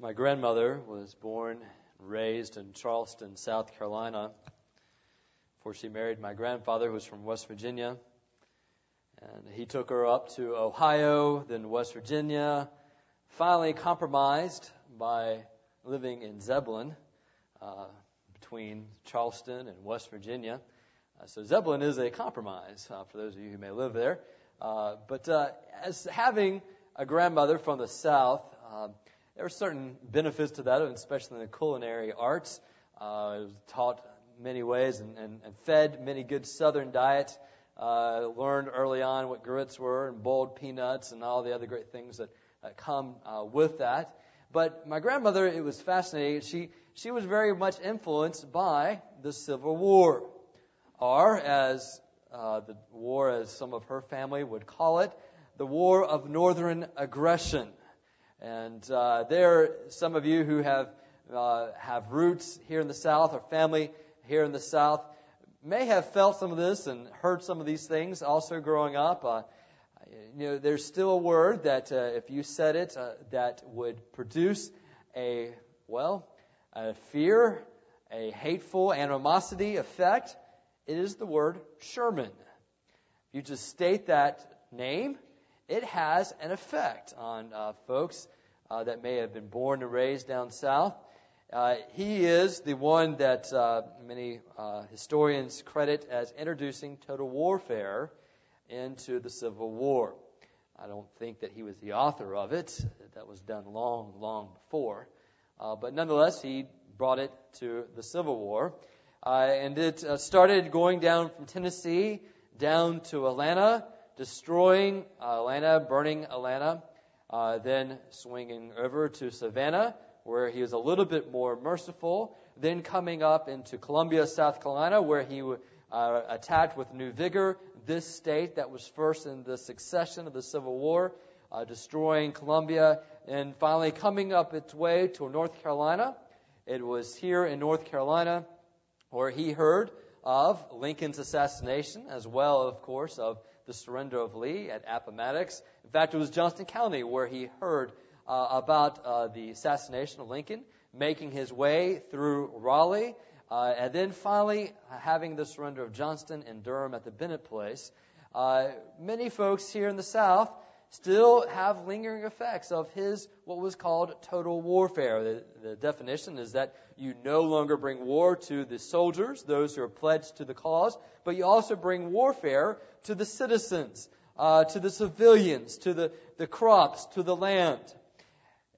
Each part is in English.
My grandmother was born and raised in Charleston, South Carolina. Before she married my grandfather, who was from West Virginia. And he took her up to Ohio, then West Virginia, finally compromised by living in Zebulon, uh, between Charleston and West Virginia. Uh, so Zebulon is a compromise uh, for those of you who may live there. Uh, but uh, as having a grandmother from the South, uh, there are certain benefits to that, especially in the culinary arts. Uh, was taught many ways and, and, and fed many good Southern diets. Uh, learned early on what grits were and boiled peanuts and all the other great things that, that come uh, with that. But my grandmother, it was fascinating. She she was very much influenced by the Civil War, or as uh, the war, as some of her family would call it, the War of Northern Aggression. And uh, there, some of you who have uh, have roots here in the South or family here in the South may have felt some of this and heard some of these things also growing up. Uh, you know, there's still a word that uh, if you said it, uh, that would produce a well, a fear, a hateful animosity effect. It is the word Sherman. If you just state that name, it has an effect on uh, folks uh, that may have been born and raised down south. Uh, he is the one that uh, many uh, historians credit as introducing total warfare into the Civil War. I don't think that he was the author of it. That was done long, long before. Uh, but nonetheless, he brought it to the Civil War. and it started going down from Tennessee down to Atlanta destroying Atlanta, burning Atlanta, uh, then swinging over to Savannah, where he was a little bit more merciful, then coming up into Columbia, South Carolina, where he uh, attacked with new vigor this state that was first in the succession of the Civil War, uh, destroying Columbia, and finally coming up its way to North Carolina. It was here in North Carolina where he heard of Lincoln's assassination, as well, of course, of the surrender of Lee at Appomattox. In fact, it was Johnston County where he heard uh, about uh, the assassination of Lincoln, making his way through Raleigh, uh, and then finally having the surrender of Johnston and Durham at the Bennett Place. Uh, many folks here in the South still have lingering effects of his what was called total warfare. The, the, definition is that you no longer bring war to the soldiers, those who are pledged to the cause, but you also bring warfare to the citizens, uh, to the civilians, to the, the crops, to the land.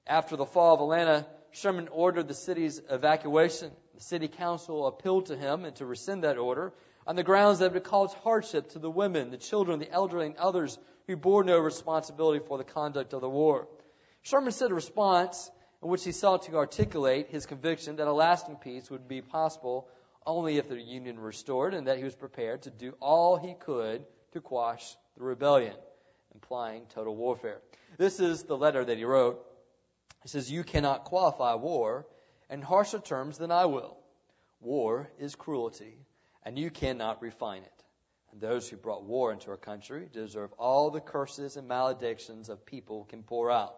After the fall of Atlanta, Sherman ordered the city's evacuation. The city council appealed to him and to rescind that order on the grounds that it would cause hardship to the women, the children, the elderly, and others who bore no responsibility for the conduct of the war. Sherman said a response in which he sought to articulate his conviction that a lasting peace would be possible only if the Union restored, and that he was prepared to do all he could to quash the rebellion, implying total warfare. This is the letter that he wrote. He says, You cannot qualify war in harsher terms than I will. War is cruelty, and you cannot refine it. And those who brought war into our country deserve all the curses and maledictions of people can pour out.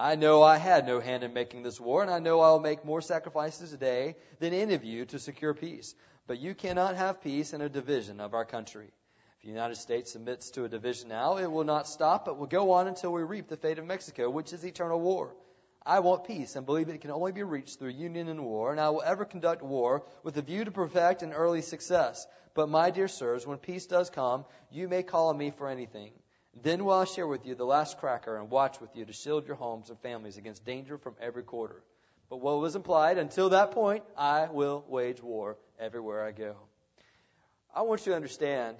I know I had no hand in making this war, and I know I will make more sacrifices today than any of you to secure peace. But you cannot have peace in a division of our country. If the United States submits to a division now, it will not stop, but will go on until we reap the fate of Mexico, which is eternal war. I want peace and believe it can only be reached through union and war, and I will ever conduct war with a view to perfect an early success. But my dear sirs, when peace does come, you may call on me for anything. Then will I share with you the last cracker and watch with you to shield your homes and families against danger from every quarter. But what was implied, until that point, I will wage war everywhere I go. I want you to understand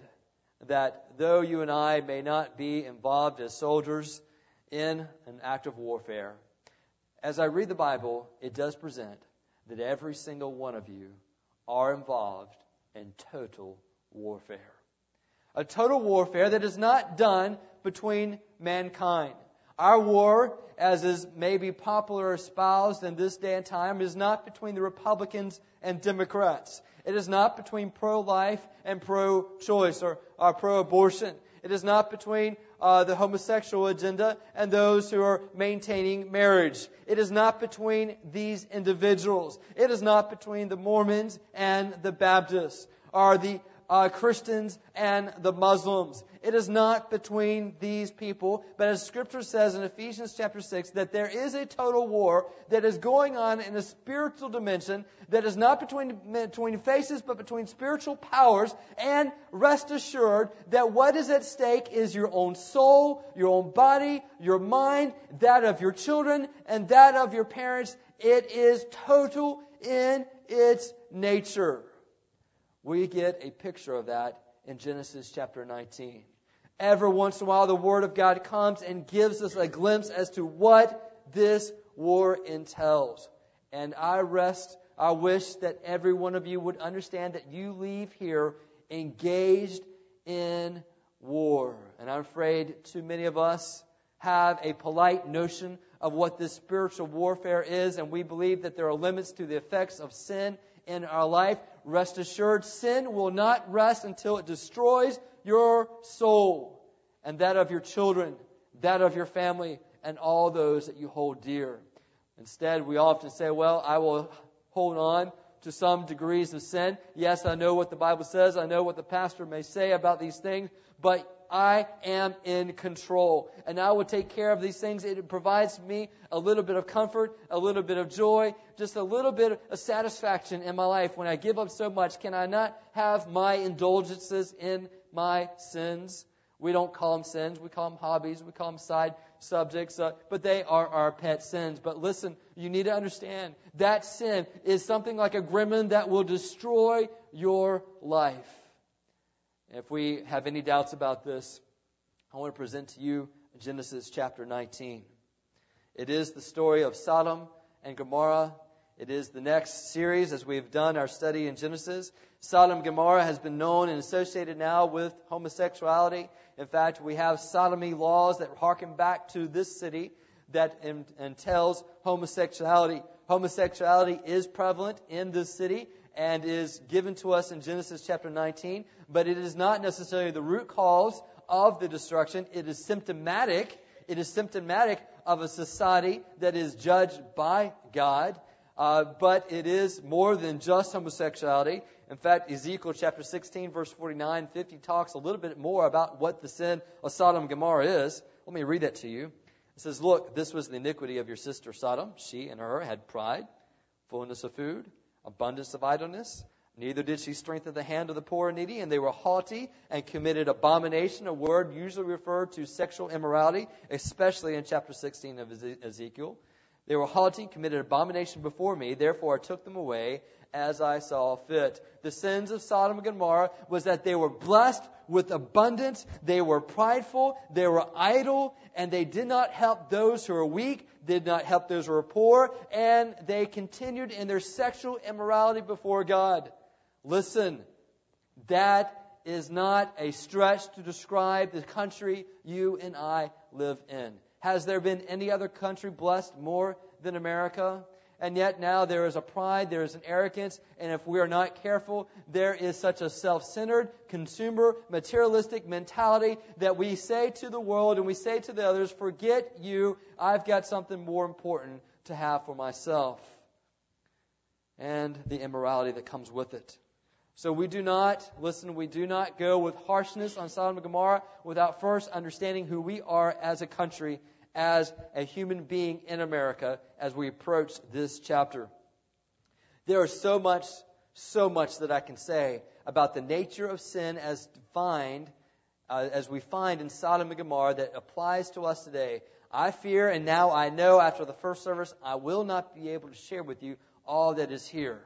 that though you and I may not be involved as soldiers in an act of warfare, as I read the Bible, it does present that every single one of you are involved in total warfare. A total warfare that is not done between mankind. Our war, as is maybe popular espoused in this day and time, is not between the Republicans and Democrats. It is not between pro-life and pro-choice or, or pro-abortion. It is not between uh, the homosexual agenda and those who are maintaining marriage. It is not between these individuals. It is not between the Mormons and the Baptists or the uh, Christians and the Muslims. It is not between these people, but as Scripture says in Ephesians chapter 6, that there is a total war that is going on in a spiritual dimension that is not between, between faces, but between spiritual powers. And rest assured that what is at stake is your own soul, your own body, your mind, that of your children, and that of your parents. It is total in its nature. We get a picture of that in Genesis chapter 19. Every once in a while, the Word of God comes and gives us a glimpse as to what this war entails. And I rest, I wish that every one of you would understand that you leave here engaged in war. And I'm afraid too many of us have a polite notion of what this spiritual warfare is, and we believe that there are limits to the effects of sin in our life. Rest assured, sin will not rest until it destroys your soul and that of your children, that of your family, and all those that you hold dear. Instead, we often say, well, I will hold on to some degrees of sin. Yes, I know what the Bible says. I know what the pastor may say about these things, but I am in control. And I will take care of these things. It provides me a little bit of comfort, a little bit of joy, just a little bit of satisfaction in my life. When I give up so much, can I not have my indulgences in my sins? We don't call them sins. We call them hobbies. We call them side subjects. Uh, but they are our pet sins. But listen, you need to understand that sin is something like a gremlin that will destroy your life. If we have any doubts about this, I want to present to you Genesis chapter 19. It is the story of Sodom and Gomorrah. It is the next series as we've done our study in Genesis. Sodom and Gomorrah has been known and associated now with homosexuality. In fact, we have sodomy laws that harken back to this city that entails homosexuality. Homosexuality is prevalent in this city and is given to us in Genesis chapter 19, but it is not necessarily the root cause of the destruction. It is symptomatic. It is symptomatic of a society that is judged by God. Uh, but it is more than just homosexuality. In fact, Ezekiel chapter 16, verse 49 50 talks a little bit more about what the sin of Sodom and Gomorrah is. Let me read that to you. It says, Look, this was the iniquity of your sister Sodom. She and her had pride, fullness of food, abundance of idleness. Neither did she strengthen the hand of the poor and needy, and they were haughty and committed abomination, a word usually referred to sexual immorality, especially in chapter 16 of Ezekiel. They were haughty, committed abomination before me, therefore I took them away as I saw fit. The sins of Sodom and Gomorrah was that they were blessed with abundance, they were prideful, they were idle, and they did not help those who were weak, did not help those who were poor, and they continued in their sexual immorality before God. Listen, that is not a stretch to describe the country you and I live in. Has there been any other country blessed more than America? And yet now there is a pride, there is an arrogance, and if we are not careful, there is such a self centered, consumer, materialistic mentality that we say to the world and we say to the others, forget you, I've got something more important to have for myself. And the immorality that comes with it. So we do not, listen, we do not go with harshness on Sodom and Gomorrah without first understanding who we are as a country as a human being in America as we approach this chapter. There is so much, so much that I can say about the nature of sin as defined, uh, as we find in Sodom and Gomorrah that applies to us today. I fear, and now I know after the first service, I will not be able to share with you all that is here.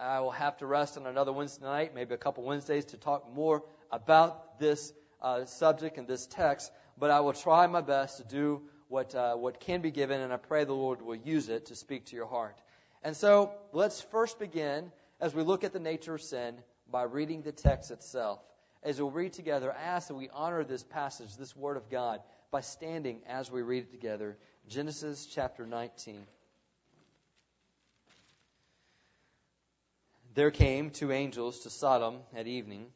I will have to rest on another Wednesday night, maybe a couple Wednesdays, to talk more about this uh, subject and this text but I will try my best to do what, uh, what can be given, and I pray the Lord will use it to speak to your heart. And so let's first begin as we look at the nature of sin by reading the text itself. As we read together, I ask that we honor this passage, this Word of God, by standing as we read it together. Genesis chapter 19. There came two angels to Sodom at evening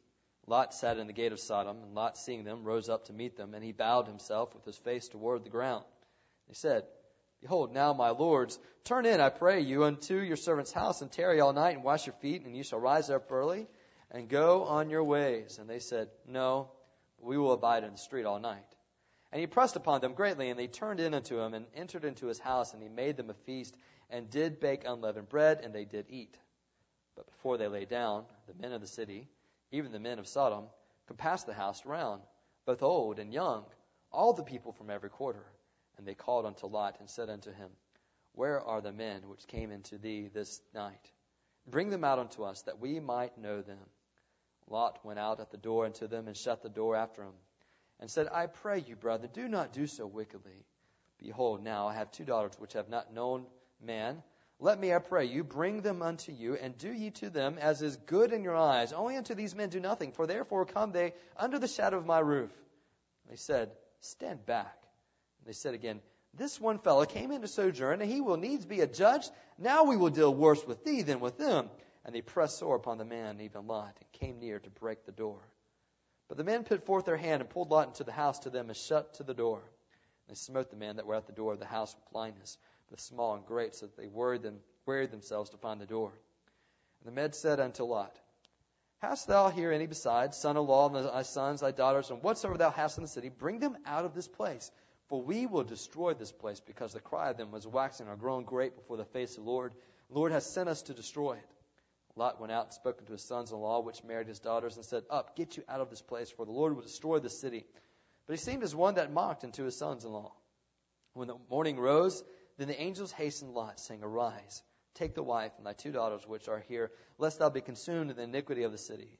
Lot sat in the gate of Sodom, and Lot, seeing them, rose up to meet them, and he bowed himself with his face toward the ground. He said, Behold, now, my lords, turn in, I pray you, unto your servant's house, and tarry all night, and wash your feet, and you shall rise up early, and go on your ways. And they said, No, we will abide in the street all night. And he pressed upon them greatly, and they turned in unto him, and entered into his house, and he made them a feast, and did bake unleavened bread, and they did eat. But before they lay down, the men of the city, even the men of Sodom, compassed the house round, both old and young, all the people from every quarter. And they called unto Lot and said unto him, Where are the men which came into thee this night? Bring them out unto us, that we might know them. Lot went out at the door unto them and shut the door after him, and said, I pray you, brother, do not do so wickedly. Behold, now I have two daughters which have not known man. Let me, I pray you, bring them unto you, and do ye to them as is good in your eyes. Only unto these men do nothing, for therefore come they under the shadow of my roof. They said, Stand back. And they said again, This one fellow came in to sojourn, and he will needs be a judge. Now we will deal worse with thee than with them. And they pressed sore upon the man, even Lot, and came near to break the door. But the men put forth their hand and pulled Lot into the house to them and shut to the door. And they smote the men that were at the door of the house with blindness the small and great, so that they worried, them, wearied themselves to find the door. And the men said unto Lot, Hast thou here any besides, son in law, and thy sons, thy daughters, and whatsoever thou hast in the city? Bring them out of this place. For we will destroy this place, because the cry of them was waxing or growing great before the face of the Lord. The Lord has sent us to destroy it. Lot went out and spoke unto his sons in law, which married his daughters, and said, Up, get you out of this place, for the Lord will destroy this city. But he seemed as one that mocked unto his sons in law. When the morning rose, then the angels hastened Lot, saying, Arise, take the wife and thy two daughters which are here, lest thou be consumed in the iniquity of the city.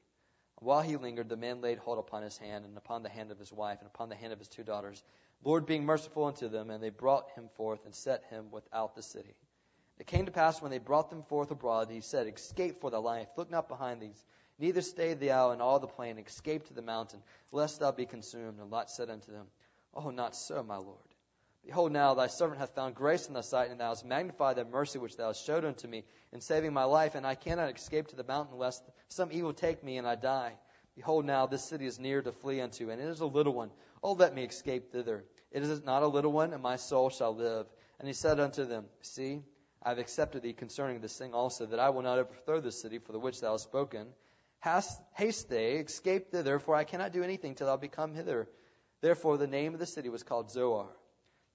While he lingered, the man laid hold upon his hand, and upon the hand of his wife, and upon the hand of his two daughters, Lord being merciful unto them, and they brought him forth and set him without the city. It came to pass when they brought them forth abroad, he said, Escape for thy life, look not behind thee, neither stay thou in all the plain, escape to the mountain, lest thou be consumed. And Lot said unto them, Oh, not so, my Lord. Behold, now thy servant hath found grace in thy sight, and thou hast magnified thy mercy which thou hast showed unto me in saving my life, and I cannot escape to the mountain lest some evil take me and I die. Behold, now this city is near to flee unto, and it is a little one. Oh, let me escape thither. It is not a little one, and my soul shall live. And he said unto them, See, I have accepted thee concerning this thing also, that I will not overthrow this city for the which thou hast spoken. Hast, haste they, escape thither, for I cannot do anything till thou become hither. Therefore the name of the city was called Zoar.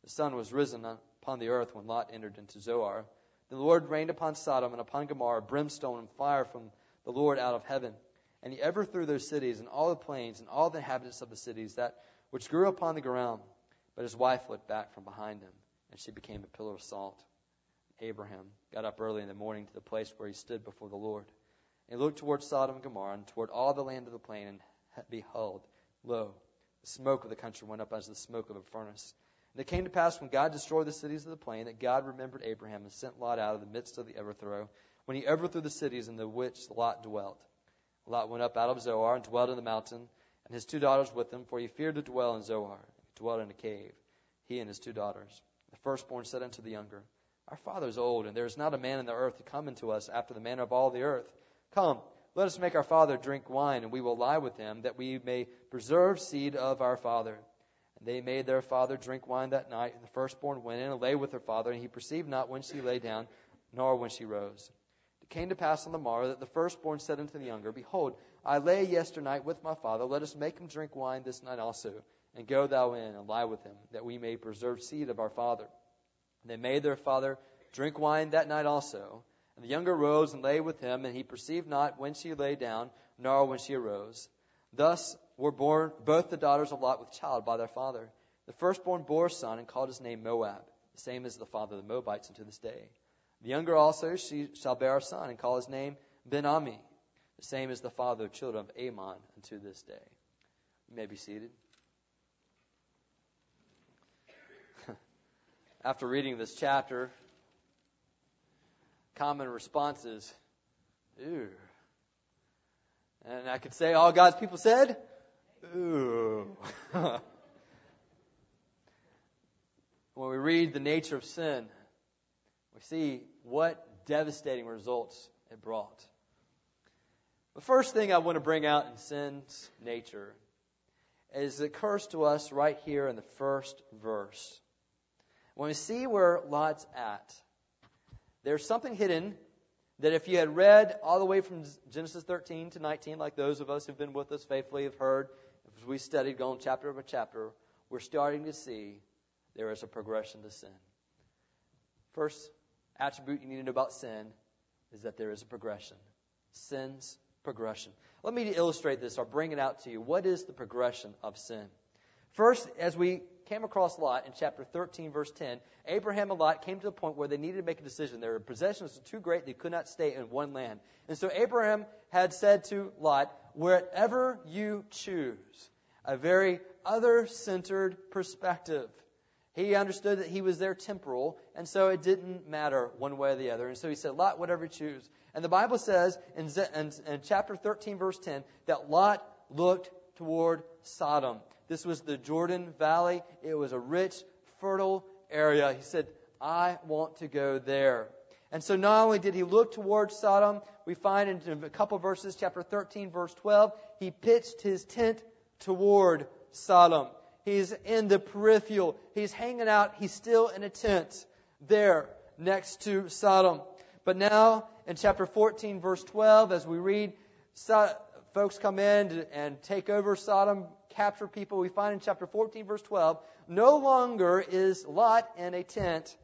The sun was risen upon the earth when Lot entered into Zoar. The Lord rained upon Sodom and upon Gomorrah brimstone and fire from the Lord out of heaven. And he ever threw those cities and all the plains and all the inhabitants of the cities that which grew upon the ground. But his wife looked back from behind him, and she became a pillar of salt. Abraham got up early in the morning to the place where he stood before the Lord. And he looked toward Sodom and Gomorrah and toward all the land of the plain, and behold, lo, the smoke of the country went up as the smoke of a furnace. And it came to pass when God destroyed the cities of the plain that God remembered Abraham and sent Lot out of the midst of the overthrow, when he overthrew the cities in the which Lot dwelt. Lot went up out of Zoar and dwelt in the mountain, and his two daughters with him, for he feared to dwell in Zoar. He dwelt in a cave, he and his two daughters. The firstborn said unto the younger, Our father is old, and there is not a man in the earth to come unto us after the manner of all the earth. Come, let us make our father drink wine, and we will lie with him, that we may preserve seed of our father. They made their father drink wine that night, and the firstborn went in and lay with her father, and he perceived not when she lay down, nor when she rose. It came to pass on the morrow that the firstborn said unto the younger, Behold, I lay yesternight with my father, let us make him drink wine this night also, and go thou in and lie with him, that we may preserve seed of our father. And they made their father drink wine that night also. And the younger rose and lay with him, and he perceived not when she lay down, nor when she arose. Thus were born both the daughters of Lot with child by their father. The firstborn bore a son and called his name Moab, the same as the father of the Moabites unto this day. The younger also she shall bear a son and call his name Ben-Ammi, the same as the father of children of Ammon unto this day. You may be seated. After reading this chapter, common responses, ooh. And I could say all God's people said, Ooh. when we read the nature of sin, we see what devastating results it brought. The first thing I want to bring out in sin's nature is it occurs to us right here in the first verse. When we see where Lot's at, there's something hidden that if you had read all the way from Genesis 13 to 19, like those of us who've been with us faithfully have heard, as we studied going chapter by chapter, we're starting to see there is a progression to sin. First attribute you need to know about sin is that there is a progression. Sin's progression. Let me illustrate this or bring it out to you. What is the progression of sin? First, as we came across Lot in chapter 13, verse 10, Abraham and Lot came to the point where they needed to make a decision. Their possessions were too great, they could not stay in one land. And so Abraham had said to Lot, Wherever you choose, a very other centered perspective. He understood that he was there temporal, and so it didn't matter one way or the other. And so he said, Lot, whatever you choose. And the Bible says in, in, in chapter 13, verse 10, that Lot looked toward Sodom. This was the Jordan Valley. It was a rich, fertile area. He said, I want to go there. And so not only did he look toward Sodom, we find in a couple verses, chapter 13, verse 12, he pitched his tent toward Sodom. He's in the peripheral. He's hanging out. He's still in a tent there next to Sodom. But now in chapter 14, verse 12, as we read, folks come in and take over Sodom, capture people. We find in chapter 14, verse 12, no longer is Lot in a tent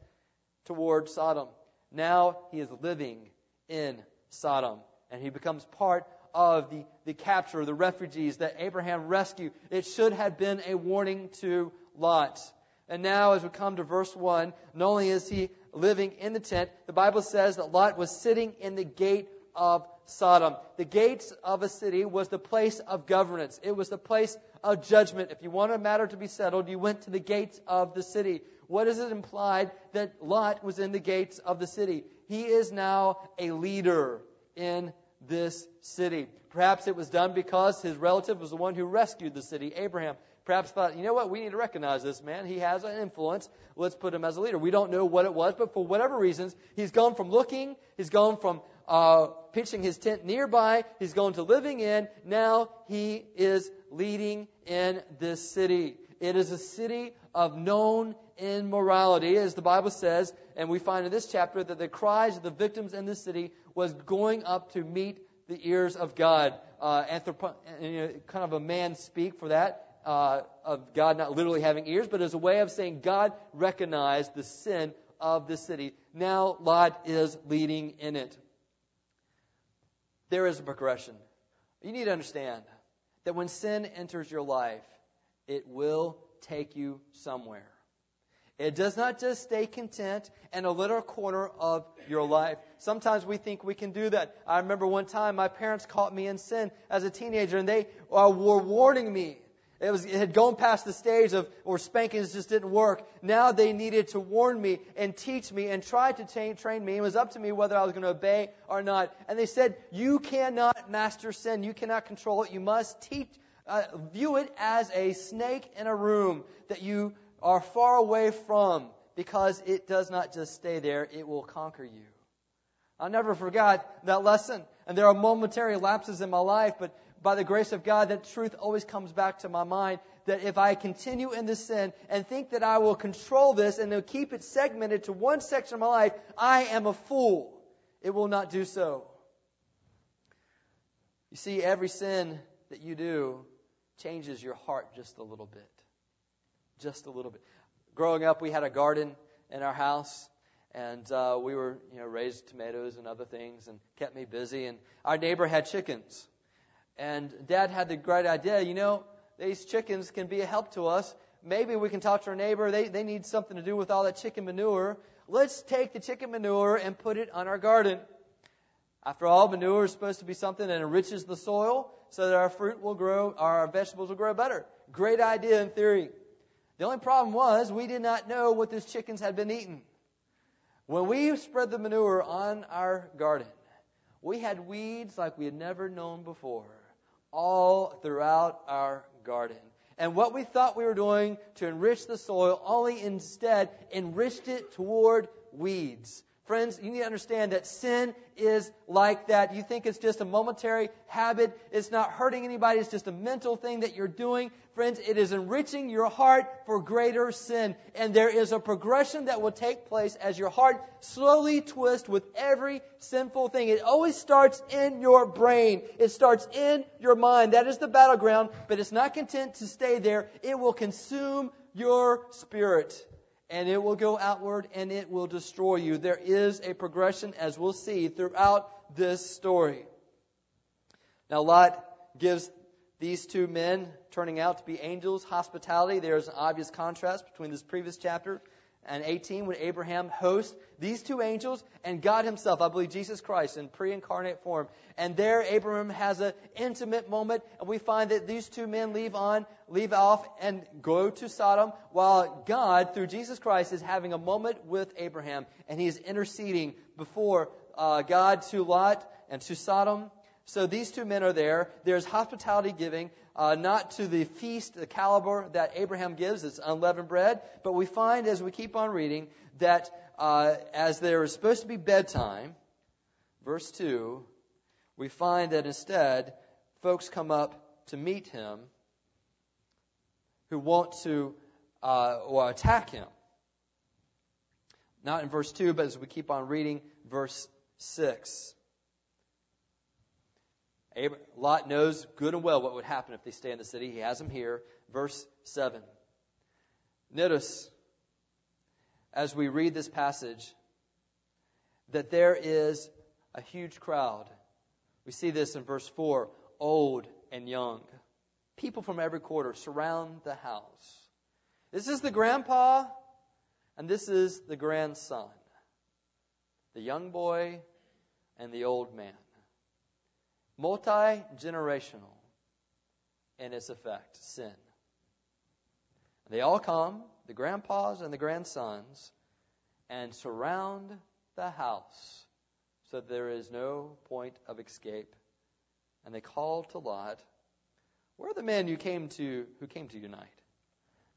toward Sodom. Now he is living in Sodom. And he becomes part of the, the capture, of the refugees that Abraham rescued. It should have been a warning to Lot. And now, as we come to verse 1, not only is he living in the tent, the Bible says that Lot was sitting in the gate of Sodom. The gates of a city was the place of governance. It was the place of judgment. If you want a matter to be settled, you went to the gates of the city. What does it imply that Lot was in the gates of the city? He is now a leader in this city. Perhaps it was done because his relative was the one who rescued the city, Abraham. Perhaps thought, you know what, we need to recognize this man. He has an influence. Let's put him as a leader. We don't know what it was, but for whatever reasons, he's gone from looking, he's gone from uh, pitching his tent nearby, he's gone to living in. Now he is leading in this city. It is a city of known immorality, as the Bible says, and we find in this chapter that the cries of the victims in the city was going up to meet the ears of God. Uh, kind of a man speak for that. Uh, of God not literally having ears, but as a way of saying God recognized the sin of the city. Now Lot is leading in it. There is a progression. You need to understand that when sin enters your life, it will take you somewhere. It does not just stay content in a little corner of your life. Sometimes we think we can do that. I remember one time my parents caught me in sin as a teenager and they uh, were warning me. It, was, it had gone past the stage of where spankings just didn't work. Now they needed to warn me and teach me and try to train, train me. It was up to me whether I was going to obey or not. And they said, you cannot master sin. You cannot control it. You must teach, uh, view it as a snake in a room that you are far away from because it does not just stay there, it will conquer you. I'll never forget that lesson. And there are momentary lapses in my life, but by the grace of God, that truth always comes back to my mind that if I continue in this sin and think that I will control this and keep it segmented to one section of my life, I am a fool. It will not do so. You see, every sin that you do changes your heart just a little bit just a little bit. Growing up, we had a garden in our house, and uh, we were, you know, raised tomatoes and other things, and kept me busy. And our neighbor had chickens, and Dad had the great idea, you know, these chickens can be a help to us. Maybe we can talk to our neighbor. They they need something to do with all that chicken manure. Let's take the chicken manure and put it on our garden. After all, manure is supposed to be something that enriches the soil so that our fruit will grow, our vegetables will grow better. Great idea in theory. The only problem was we did not know what those chickens had been eating. When we spread the manure on our garden, we had weeds like we had never known before, all throughout our garden. And what we thought we were doing to enrich the soil only instead enriched it toward weeds. Friends, you need to understand that sin is like that. You think it's just a momentary habit. It's not hurting anybody. It's just a mental thing that you're doing. Friends, it is enriching your heart for greater sin. And there is a progression that will take place as your heart slowly twists with every sinful thing. It always starts in your brain. It starts in your mind. That is the battleground, but it's not content to stay there. It will consume your spirit and it will go outward and it will destroy you. There is a progression, as we'll see, throughout this story. Now, Lot gives these two men turning out to be angels hospitality. There's an obvious contrast between this previous chapter and 18 when Abraham hosts these two angels and God himself, I believe Jesus Christ in pre-incarnate form. And there Abraham has an intimate moment and we find that these two men leave on, leave off and go to Sodom while God through Jesus Christ is having a moment with Abraham and he is interceding before uh, God to Lot and to Sodom. So these two men are there. There's hospitality giving uh, not to the feast, the caliber that Abraham gives, it's unleavened bread, but we find as we keep on reading that uh, as there is supposed to be bedtime, verse 2, we find that instead folks come up to meet him who want to uh, or attack him. Not in verse 2, but as we keep on reading, verse 6. Lot knows good and well what would happen if they stay in the city. He has them here. Verse 7. Notice, as we read this passage, that there is a huge crowd. We see this in verse 4 old and young. People from every quarter surround the house. This is the grandpa, and this is the grandson, the young boy and the old man multi generational in its effect sin. They all come, the grandpas and the grandsons, and surround the house so that there is no point of escape. And they call to Lot, Where are the men you came to who came to unite?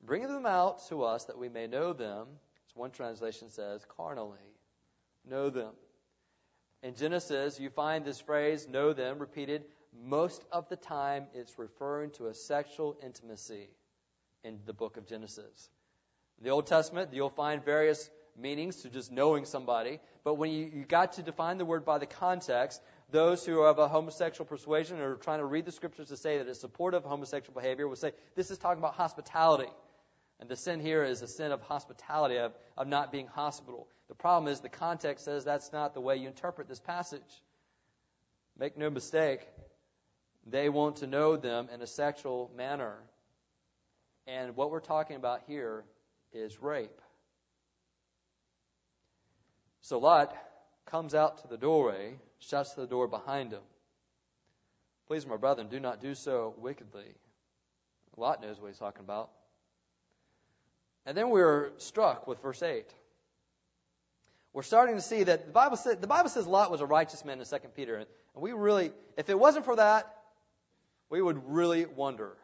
Bring them out to us that we may know them, as one translation says, carnally. Know them. In Genesis, you find this phrase, know them, repeated. Most of the time, it's referring to a sexual intimacy in the book of Genesis. In the Old Testament, you'll find various meanings to just knowing somebody, but when you, you got to define the word by the context, those who are of a homosexual persuasion or trying to read the scriptures to say that it's supportive of homosexual behavior will say this is talking about hospitality. And the sin here is a sin of hospitality, of, of not being hospitable. The problem is the context says that's not the way you interpret this passage. Make no mistake, they want to know them in a sexual manner. And what we're talking about here is rape. So Lot comes out to the doorway, shuts the door behind him. Please, my brethren, do not do so wickedly. Lot knows what he's talking about. And then we're struck with verse 8. We're starting to see that the Bible says, the Bible says Lot was a righteous man in 2 Peter. And we really, if it wasn't for that, we would really wonder.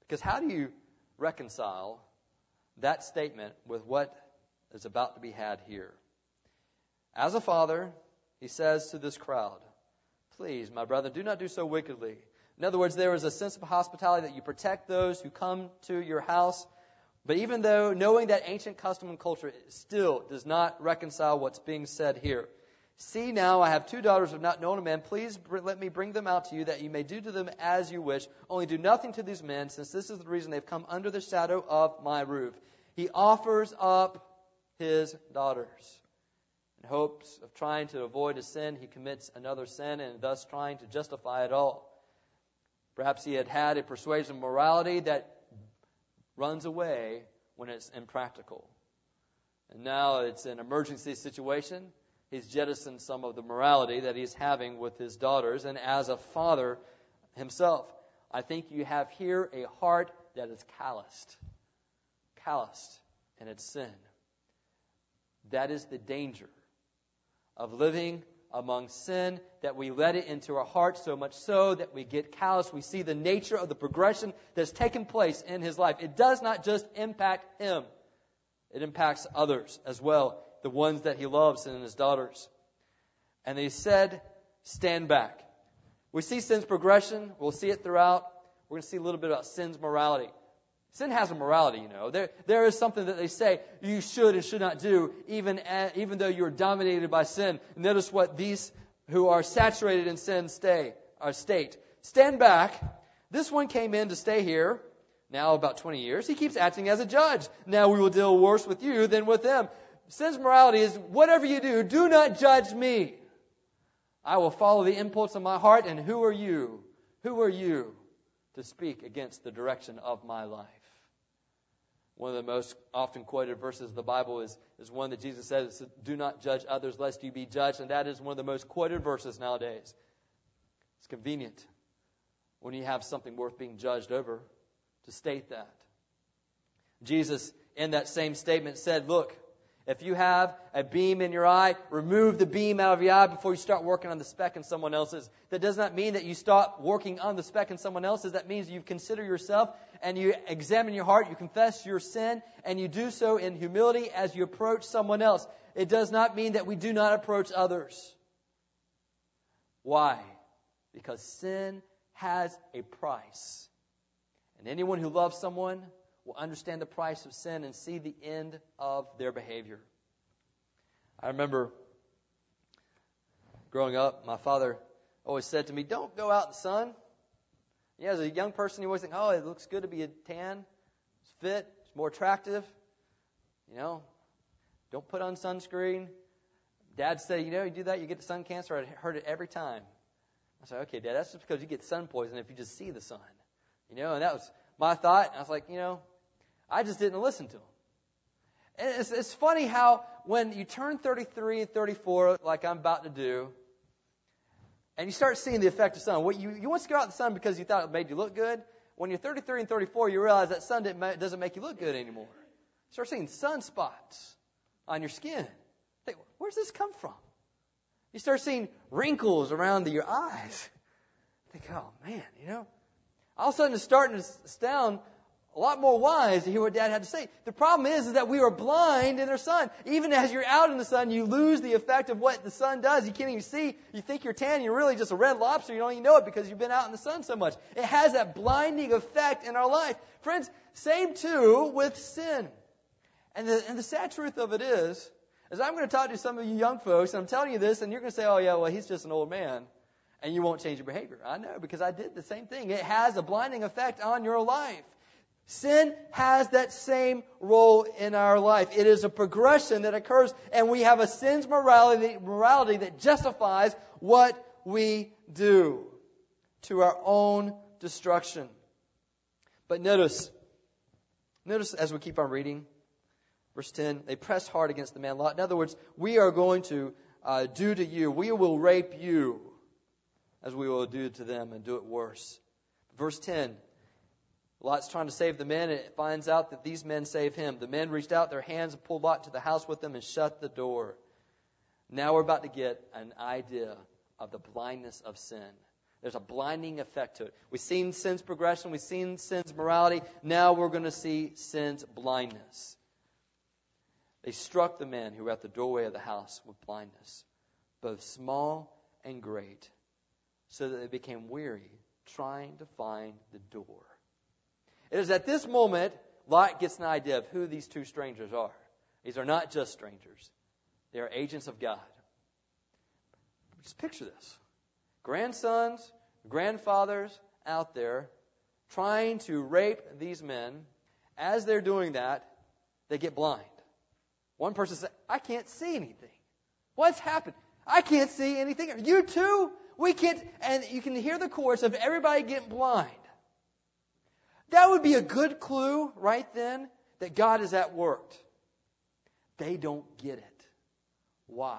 Because how do you reconcile that statement with what is about to be had here? As a father, he says to this crowd, Please, my brother, do not do so wickedly. In other words, there is a sense of hospitality that you protect those who come to your house but even though knowing that ancient custom and culture still does not reconcile what's being said here. See now, I have two daughters who have not known a man. Please let me bring them out to you that you may do to them as you wish. Only do nothing to these men, since this is the reason they've come under the shadow of my roof. He offers up his daughters. In hopes of trying to avoid a sin, he commits another sin and thus trying to justify it all. Perhaps he had had a persuasion of morality that runs away when it's impractical. And now it's an emergency situation. He's jettisoned some of the morality that he's having with his daughters, and as a father himself, I think you have here a heart that is calloused. Calloused in its sin. That is the danger of living among sin, that we let it into our hearts so much so that we get callous. We see the nature of the progression that's taken place in his life. It does not just impact him, it impacts others as well. the ones that he loves and his daughters. And they said, stand back. We see sin's progression. We'll see it throughout. We're going to see a little bit about sin's morality. Sin has a morality, you know. There, there is something that they say you should and should not do, even, at, even though you're dominated by sin. Notice what these who are saturated in sin stay, or state. Stand back. This one came in to stay here, now about 20 years. He keeps acting as a judge. Now we will deal worse with you than with them. Sin's morality is whatever you do, do not judge me. I will follow the impulse of my heart, and who are you? Who are you to speak against the direction of my life? One of the most often quoted verses of the Bible is, is one that Jesus says, Do not judge others lest you be judged. And that is one of the most quoted verses nowadays. It's convenient when you have something worth being judged over to state that. Jesus, in that same statement, said, Look, if you have a beam in your eye, remove the beam out of your eye before you start working on the speck in someone else's. That does not mean that you stop working on the speck in someone else's. That means you consider yourself and you examine your heart, you confess your sin, and you do so in humility as you approach someone else. It does not mean that we do not approach others. Why? Because sin has a price. And anyone who loves someone will understand the price of sin and see the end of their behavior. I remember growing up, my father always said to me, Don't go out in the sun. Yeah, as a young person, you always think, Oh, it looks good to be a tan. It's fit, it's more attractive. You know, don't put on sunscreen. Dad said, You know, you do that, you get the sun cancer. I heard it every time. I said, Okay, Dad, that's just because you get sun poison if you just see the sun. You know, and that was my thought. I was like, you know, I just didn't listen to him. And it's, it's funny how when you turn 33 and 34, like I'm about to do, and you start seeing the effect of sun. What you, you once go out in the sun because you thought it made you look good. When you're 33 and 34, you realize that sun doesn't make you look good anymore. Start seeing sunspots on your skin. Think, where's this come from? You start seeing wrinkles around the, your eyes. Think, oh man, you know. All of a sudden, it's starting to astound a lot more wise to hear what dad had to say. The problem is, is that we are blind in our sun. Even as you're out in the sun, you lose the effect of what the sun does. You can't even see. You think you're tan, you're really just a red lobster. You don't even know it because you've been out in the sun so much. It has that blinding effect in our life. Friends, same too with sin. And the, and the sad truth of it is, is I'm going to talk to some of you young folks, and I'm telling you this, and you're going to say, oh yeah, well, he's just an old man. And you won't change your behavior. I know, because I did the same thing. It has a blinding effect on your life. Sin has that same role in our life. It is a progression that occurs, and we have a sin's morality, morality that justifies what we do to our own destruction. But notice, notice as we keep on reading, verse 10, they pressed hard against the man Lot. In other words, we are going to uh, do to you, we will rape you as we will do to them and do it worse. Verse 10, Lot's trying to save the men, and it finds out that these men save him. The men reached out their hands and pulled Lot to the house with them and shut the door. Now we're about to get an idea of the blindness of sin. There's a blinding effect to it. We've seen sin's progression, we've seen sin's morality. Now we're going to see sin's blindness. They struck the men who were at the doorway of the house with blindness, both small and great, so that they became weary trying to find the door. It is at this moment Lot gets an idea of who these two strangers are. These are not just strangers, they are agents of God. Just picture this grandsons, grandfathers out there trying to rape these men. As they're doing that, they get blind. One person says, I can't see anything. What's happened? I can't see anything. You too? We can't. And you can hear the chorus of everybody getting blind. That would be a good clue right then that God is at work. They don't get it. Why?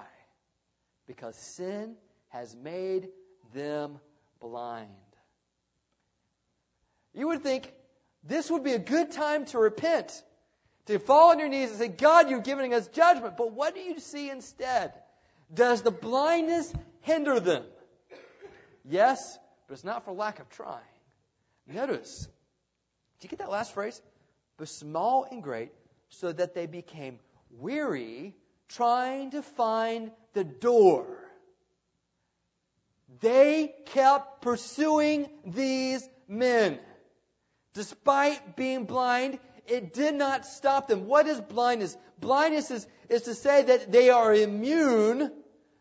Because sin has made them blind. You would think this would be a good time to repent, to fall on your knees and say, God, you're giving us judgment. But what do you see instead? Does the blindness hinder them? Yes, but it's not for lack of trying. Notice, do you get that last phrase? But small and great, so that they became weary trying to find the door. They kept pursuing these men. Despite being blind, it did not stop them. What is blindness? Blindness is, is to say that they are immune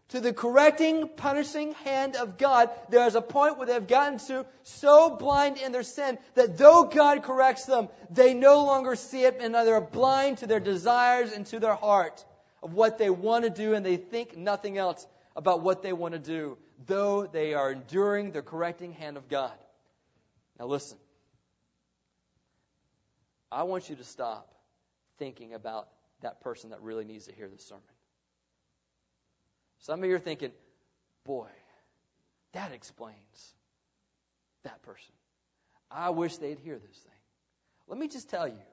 to the correcting, punishing hand of God. There is a point where they've gotten to so blind in their sin that though God corrects them, they no longer see it and they're blind to their desires and to their heart of what they want to do and they think nothing else about what they want to do, though they are enduring the correcting hand of God. Now listen. I want you to stop thinking about that person that really needs to hear this sermon. Some of you are thinking, boy, that explains that person. I wish they'd hear this thing. Let me just tell you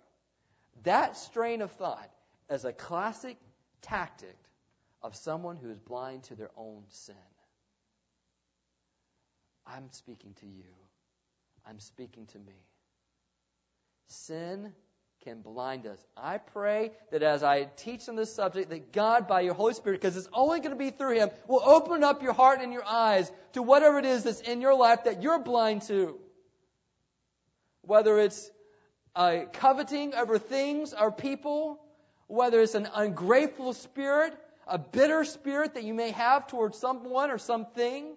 that strain of thought is a classic tactic of someone who is blind to their own sin. I'm speaking to you. I'm speaking to me. Sin can blind us. I pray that as I teach on this subject, that God, by your Holy Spirit, because it's only going to be through Him, will open up your heart and your eyes to whatever it is that's in your life that you're blind to. Whether it's uh, coveting over things or people, whether it's an ungrateful spirit, a bitter spirit that you may have towards someone or something,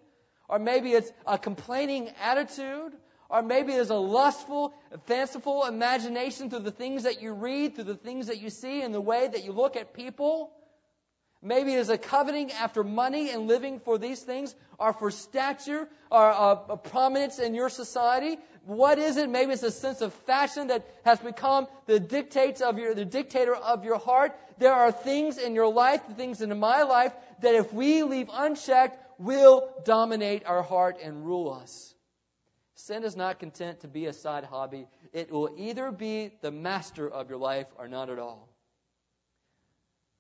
or maybe it's a complaining attitude, or maybe there's a lustful, fanciful imagination through the things that you read, through the things that you see, and the way that you look at people. Maybe there's a coveting after money and living for these things, or for stature, or uh, a prominence in your society. What is it? Maybe it's a sense of fashion that has become the dictates of your, the dictator of your heart. There are things in your life, the things in my life, that if we leave unchecked, will dominate our heart and rule us. Sin is not content to be a side hobby. It will either be the master of your life or not at all.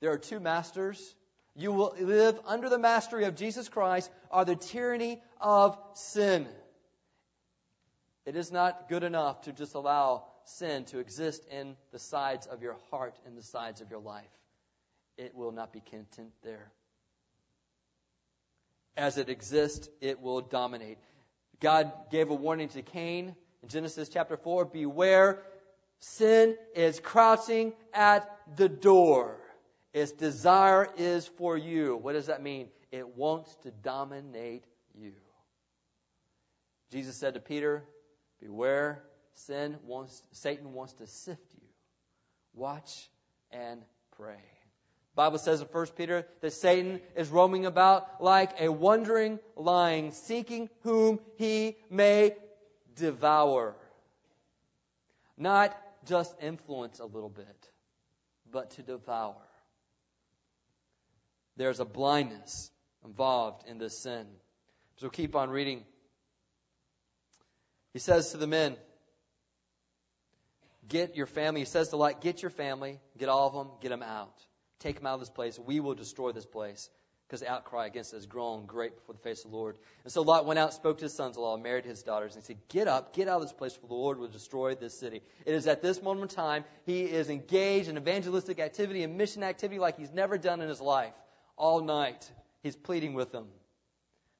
There are two masters. You will live under the mastery of Jesus Christ or the tyranny of sin. It is not good enough to just allow sin to exist in the sides of your heart and the sides of your life. It will not be content there. As it exists, it will dominate. God gave a warning to Cain in Genesis chapter 4 Beware, sin is crouching at the door. Its desire is for you. What does that mean? It wants to dominate you. Jesus said to Peter, Beware, sin wants, Satan wants to sift you. Watch and pray. Bible says in 1 Peter that Satan is roaming about like a wandering lion, seeking whom he may devour. Not just influence a little bit, but to devour. There's a blindness involved in this sin. So keep on reading. He says to the men, Get your family. He says to Lot, Get your family, get all of them, get them out. Take them out of this place. We will destroy this place because the outcry against it has grown great before the face of the Lord. And so Lot went out, spoke to his sons-in-law, married his daughters, and he said, Get up, get out of this place, for the Lord will destroy this city. It is at this moment in time he is engaged in evangelistic activity and mission activity like he's never done in his life. All night he's pleading with them.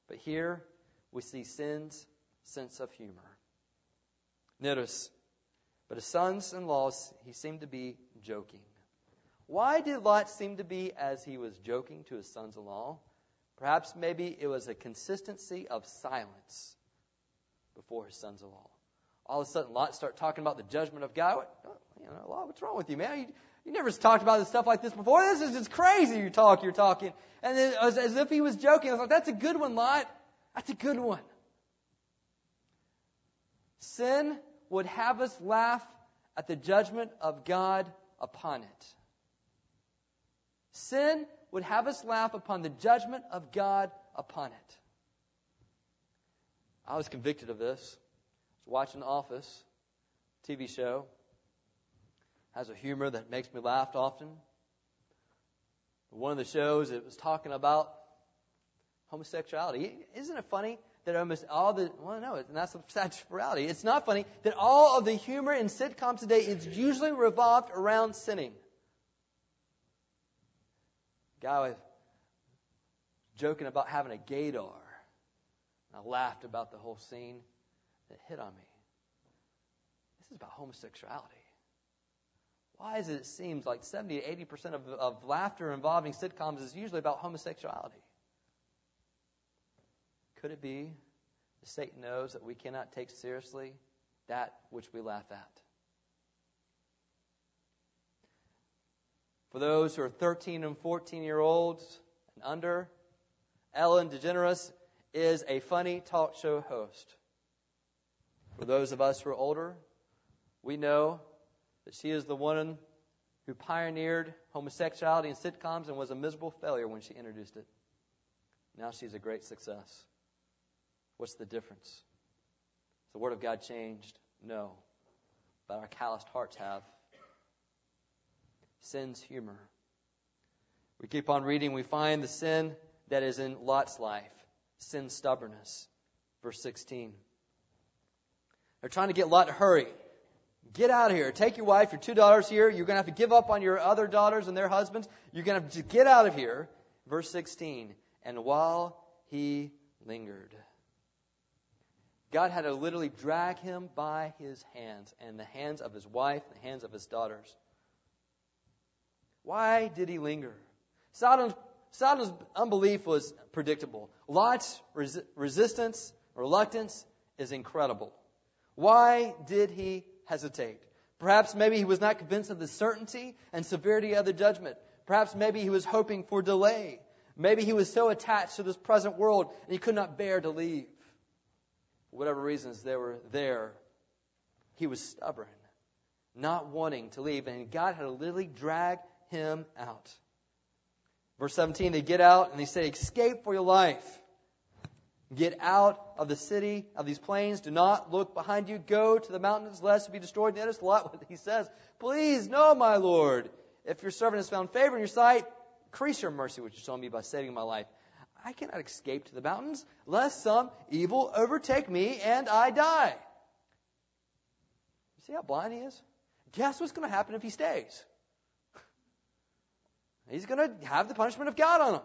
But here we see sin's sense of humor. Notice, but his sons-in-law, he seemed to be joking. Why did Lot seem to be as he was joking to his sons in law? Perhaps maybe it was a consistency of silence before his sons in law. All of a sudden, Lot start talking about the judgment of God. What, you know, Lot, what's wrong with you, man? You, you never talked about this stuff like this before. This is just crazy. You talk, you're talking, and then as, as if he was joking. I was like, "That's a good one, Lot. That's a good one." Sin would have us laugh at the judgment of God upon it. Sin would have us laugh upon the judgment of God upon it. I was convicted of this. I was watching Office, TV show. Has a humor that makes me laugh often. One of the shows it was talking about homosexuality. Isn't it funny that almost all the well no, it's not sexuality. It's not funny that all of the humor in sitcoms today is usually revolved around sinning. Guy was joking about having a gaydar. I laughed about the whole scene that hit on me. This is about homosexuality. Why is it, it seems like 70 to 80% of, of laughter involving sitcoms is usually about homosexuality? Could it be that Satan knows that we cannot take seriously that which we laugh at? For those who are 13 and 14 year olds and under, Ellen DeGeneres is a funny talk show host. For those of us who are older, we know that she is the one who pioneered homosexuality in sitcoms and was a miserable failure when she introduced it. Now she's a great success. What's the difference? Has the Word of God changed? No. But our calloused hearts have. Sin's humor. We keep on reading, we find the sin that is in Lot's life sin stubbornness. Verse 16. They're trying to get Lot to hurry. Get out of here. Take your wife, your two daughters here. You're going to have to give up on your other daughters and their husbands. You're going to have to get out of here. Verse 16. And while he lingered, God had to literally drag him by his hands and the hands of his wife, the hands of his daughters. Why did he linger? Sodom's, Sodom's unbelief was predictable. Lot's res- resistance, reluctance is incredible. Why did he hesitate? Perhaps maybe he was not convinced of the certainty and severity of the judgment. Perhaps maybe he was hoping for delay. Maybe he was so attached to this present world and he could not bear to leave. For whatever reasons they were there, he was stubborn, not wanting to leave, and God had to literally drag him out. Verse 17, they get out and they say, Escape for your life. Get out of the city, of these plains. Do not look behind you. Go to the mountains, lest you be destroyed. Notice a lot what he says. Please, no, my Lord. If your servant has found favor in your sight, increase your mercy, which you shown me by saving my life. I cannot escape to the mountains, lest some evil overtake me and I die. You see how blind he is? Guess what's going to happen if he stays? He's going to have the punishment of God on him.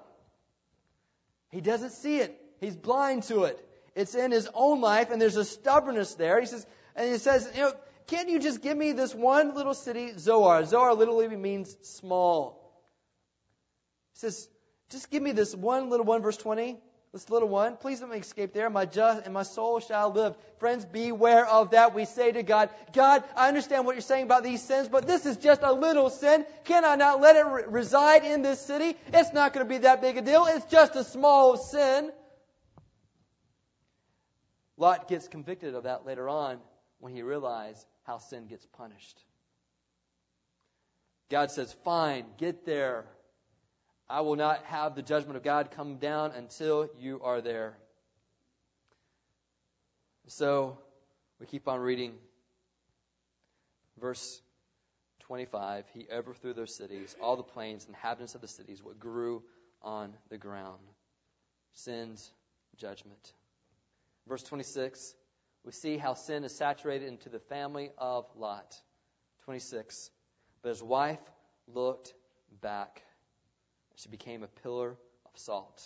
He doesn't see it. He's blind to it. It's in his own life, and there's a stubbornness there. He says, and he says, you know, can't you just give me this one little city, Zoar? Zoar literally means small. He says, just give me this one little one, verse 20. This little one, please let me escape there. My just and my soul shall live. Friends, beware of that. We say to God, God, I understand what you're saying about these sins, but this is just a little sin. Can I not let it re- reside in this city? It's not going to be that big a deal. It's just a small sin. Lot gets convicted of that later on when he realized how sin gets punished. God says, Fine, get there. I will not have the judgment of God come down until you are there. So we keep on reading. Verse 25 He overthrew their cities, all the plains, inhabitants of the cities, what grew on the ground. Sin's judgment. Verse 26, we see how sin is saturated into the family of Lot. 26. But his wife looked back. She became a pillar of salt.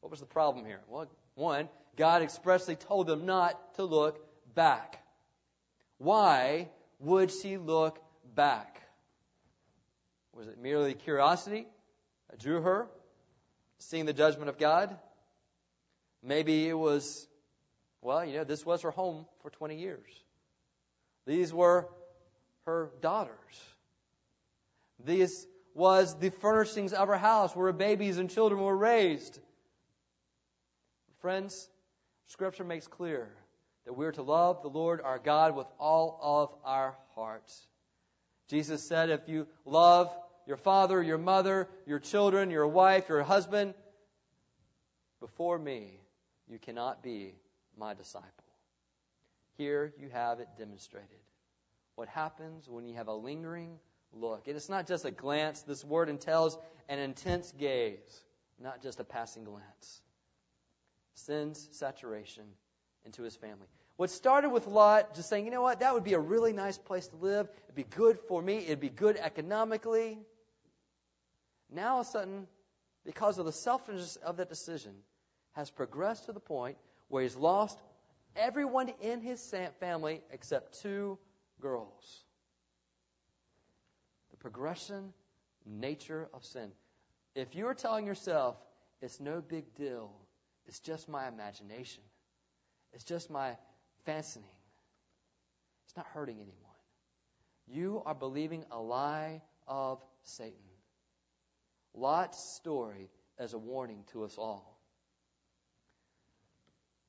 What was the problem here? Well, one, God expressly told them not to look back. Why would she look back? Was it merely curiosity that drew her, seeing the judgment of God? Maybe it was well, you know, this was her home for 20 years. These were her daughters. This was the furnishings of her house where her babies and children were raised. Friends, Scripture makes clear that we're to love the Lord our God with all of our hearts. Jesus said, if you love your father, your mother, your children, your wife, your husband, before me, you cannot be my disciple. Here you have it demonstrated. What happens when you have a lingering look? It is not just a glance. This word entails an intense gaze, not just a passing glance. Sin's saturation into his family. What started with Lot just saying, you know what, that would be a really nice place to live. It'd be good for me. It'd be good economically. Now, all of a sudden, because of the selfishness of that decision, has progressed to the point where he's lost everyone in his family except two girls. Progression, nature of sin. If you're telling yourself, it's no big deal, it's just my imagination, it's just my fancying, it's not hurting anyone. You are believing a lie of Satan. Lot's story as a warning to us all.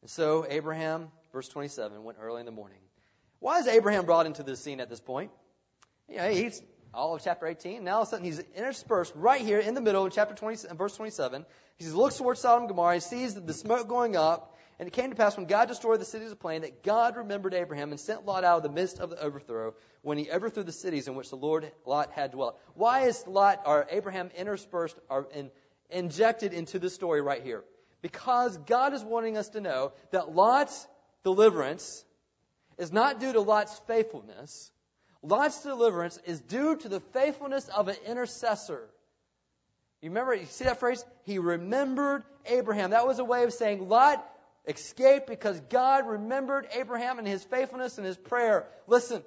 And so Abraham, verse 27, went early in the morning. Why is Abraham brought into this scene at this point? You know, he's all of chapter 18. Now all of a sudden he's interspersed right here in the middle of chapter 20, uh, verse 27. He looks towards Sodom and Gomorrah. He sees the smoke going up. And it came to pass when God destroyed the cities of the plain that God remembered Abraham and sent Lot out of the midst of the overthrow when he overthrew the cities in which the Lord Lot had dwelt. Why is Lot or Abraham interspersed or in, injected into this story right here? Because God is wanting us to know that Lot's deliverance is not due to Lot's faithfulness. Lot's deliverance is due to the faithfulness of an intercessor. You remember, you see that phrase? He remembered Abraham. That was a way of saying Lot escaped because God remembered Abraham and his faithfulness and his prayer. Listen,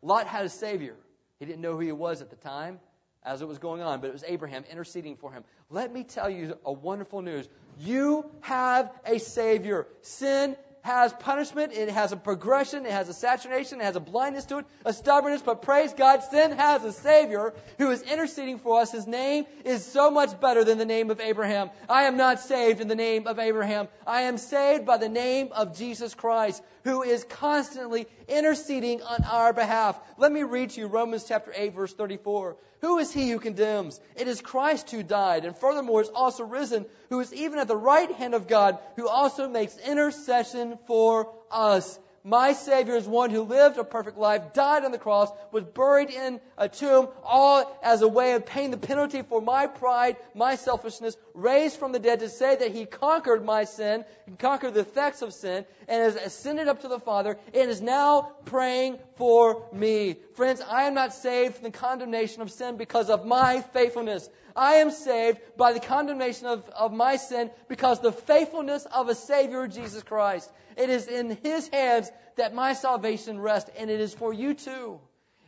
Lot had a Savior. He didn't know who he was at the time as it was going on, but it was Abraham interceding for him. Let me tell you a wonderful news. You have a Savior. Sin has punishment, it has a progression, it has a saturation, it has a blindness to it, a stubbornness, but praise God, sin has a Savior who is interceding for us. His name is so much better than the name of Abraham. I am not saved in the name of Abraham. I am saved by the name of Jesus Christ, who is constantly interceding on our behalf. Let me read to you Romans chapter 8, verse 34. Who is he who condemns? It is Christ who died, and furthermore is also risen, who is even at the right hand of God, who also makes intercession for us. My Savior is one who lived a perfect life, died on the cross, was buried in a tomb, all as a way of paying the penalty for my pride, my selfishness, raised from the dead to say that He conquered my sin, conquered the effects of sin, and has ascended up to the Father, and is now praying for me. Friends, I am not saved from the condemnation of sin because of my faithfulness. I am saved by the condemnation of, of my sin because the faithfulness of a Savior, Jesus Christ. It is in His hands that my salvation rests, and it is for you too.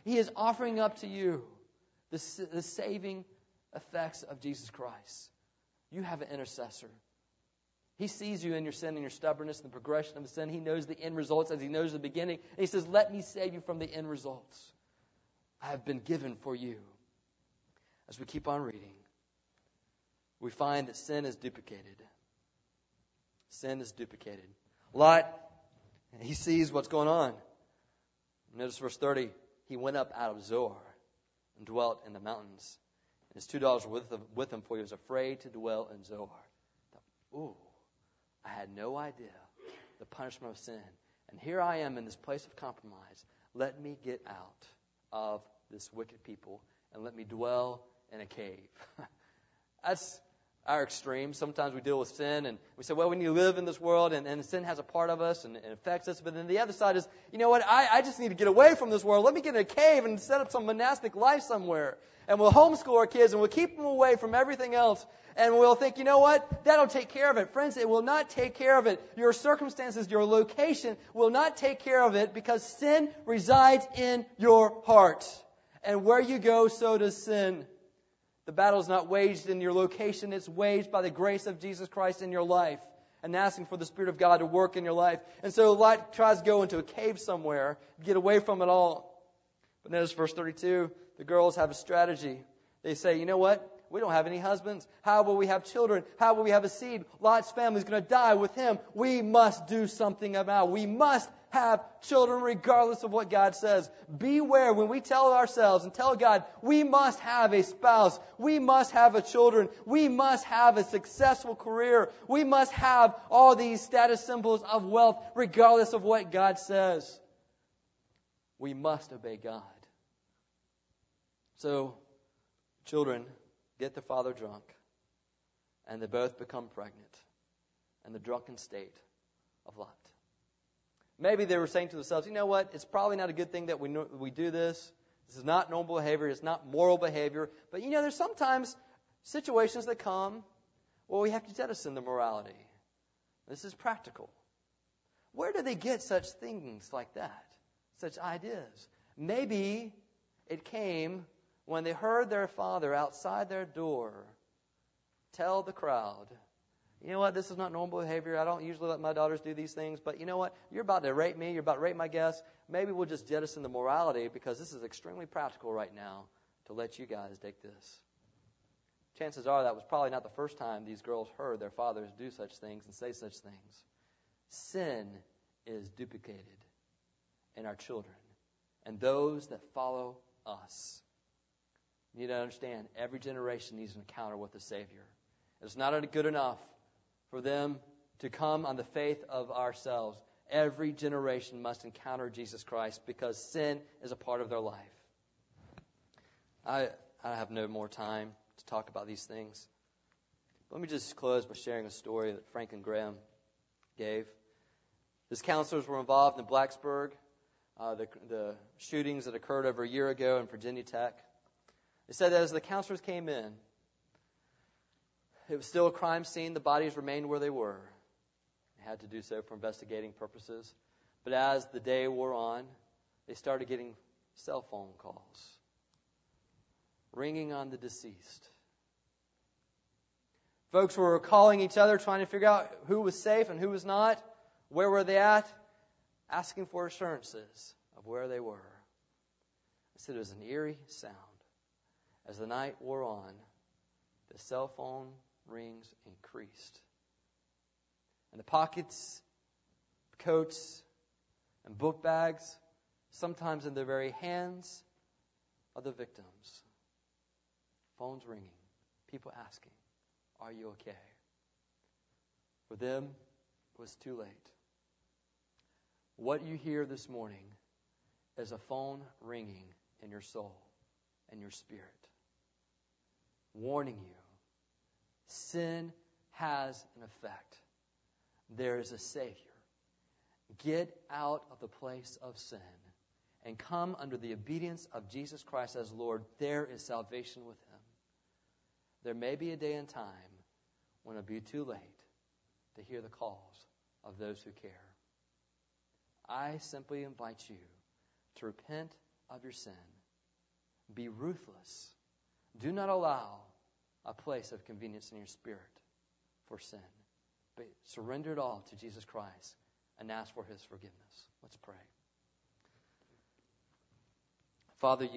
He is offering up to you the, the saving effects of Jesus Christ. You have an intercessor. He sees you in your sin and your stubbornness and the progression of the sin. He knows the end results as he knows the beginning. And he says, Let me save you from the end results. I have been given for you. As we keep on reading, we find that sin is duplicated. Sin is duplicated. Lot, he sees what's going on. Notice verse 30. He went up out of Zoar and dwelt in the mountains. And his two daughters were with him, with him for he was afraid to dwell in Zoar. Ooh, I had no idea the punishment of sin. And here I am in this place of compromise. Let me get out of this wicked people and let me dwell in a cave. That's our extreme. Sometimes we deal with sin and we say, well, we need to live in this world and, and sin has a part of us and, and affects us. But then the other side is, you know what, I, I just need to get away from this world. Let me get in a cave and set up some monastic life somewhere. And we'll homeschool our kids and we'll keep them away from everything else. And we'll think, you know what, that'll take care of it. Friends, it will not take care of it. Your circumstances, your location will not take care of it because sin resides in your heart. And where you go, so does sin. The battle is not waged in your location, it's waged by the grace of Jesus Christ in your life and asking for the Spirit of God to work in your life. And so Lot tries to go into a cave somewhere, get away from it all. But notice verse 32 the girls have a strategy. They say, you know what? We don't have any husbands. How will we have children? How will we have a seed? Lot's family is going to die with him. We must do something about it. We must have children regardless of what God says. Beware when we tell ourselves and tell God, we must have a spouse. We must have a children. We must have a successful career. We must have all these status symbols of wealth regardless of what God says. We must obey God. So, children get the father drunk, and they both become pregnant in the drunken state of Lot. Maybe they were saying to themselves, you know what? It's probably not a good thing that we, we do this. This is not normal behavior. It's not moral behavior. But you know, there's sometimes situations that come where we have to jettison the morality. This is practical. Where do they get such things like that? Such ideas? Maybe it came when they heard their father outside their door tell the crowd, you know what, this is not normal behavior. I don't usually let my daughters do these things, but you know what? You're about to rape me. You're about to rape my guests. Maybe we'll just jettison the morality because this is extremely practical right now to let you guys take this. Chances are that was probably not the first time these girls heard their fathers do such things and say such things. Sin is duplicated in our children and those that follow us. You need to understand every generation needs an encounter with the Savior. It's not good enough for them to come on the faith of ourselves. Every generation must encounter Jesus Christ because sin is a part of their life. I, I have no more time to talk about these things. Let me just close by sharing a story that Franklin Graham gave. His counselors were involved in Blacksburg, uh, the, the shootings that occurred over a year ago in Virginia Tech. They said that as the counselors came in, it was still a crime scene. The bodies remained where they were. They had to do so for investigating purposes. But as the day wore on, they started getting cell phone calls ringing on the deceased. Folks were calling each other, trying to figure out who was safe and who was not, where were they at, asking for assurances of where they were. I said it was an eerie sound. As the night wore on, the cell phone rings increased. And the pockets, coats, and book bags, sometimes in the very hands of the victims. Phones ringing, people asking, Are you okay? For them, it was too late. What you hear this morning is a phone ringing in your soul and your spirit, warning you sin has an effect. There is a Savior. Get out of the place of sin and come under the obedience of Jesus Christ as Lord. There is salvation with Him. There may be a day and time when it'll be too late to hear the calls of those who care. I simply invite you to repent of your sin. Be ruthless. Do not allow a place of convenience in your spirit for sin. But surrender it all to Jesus Christ and ask for his forgiveness. Let's pray. Father,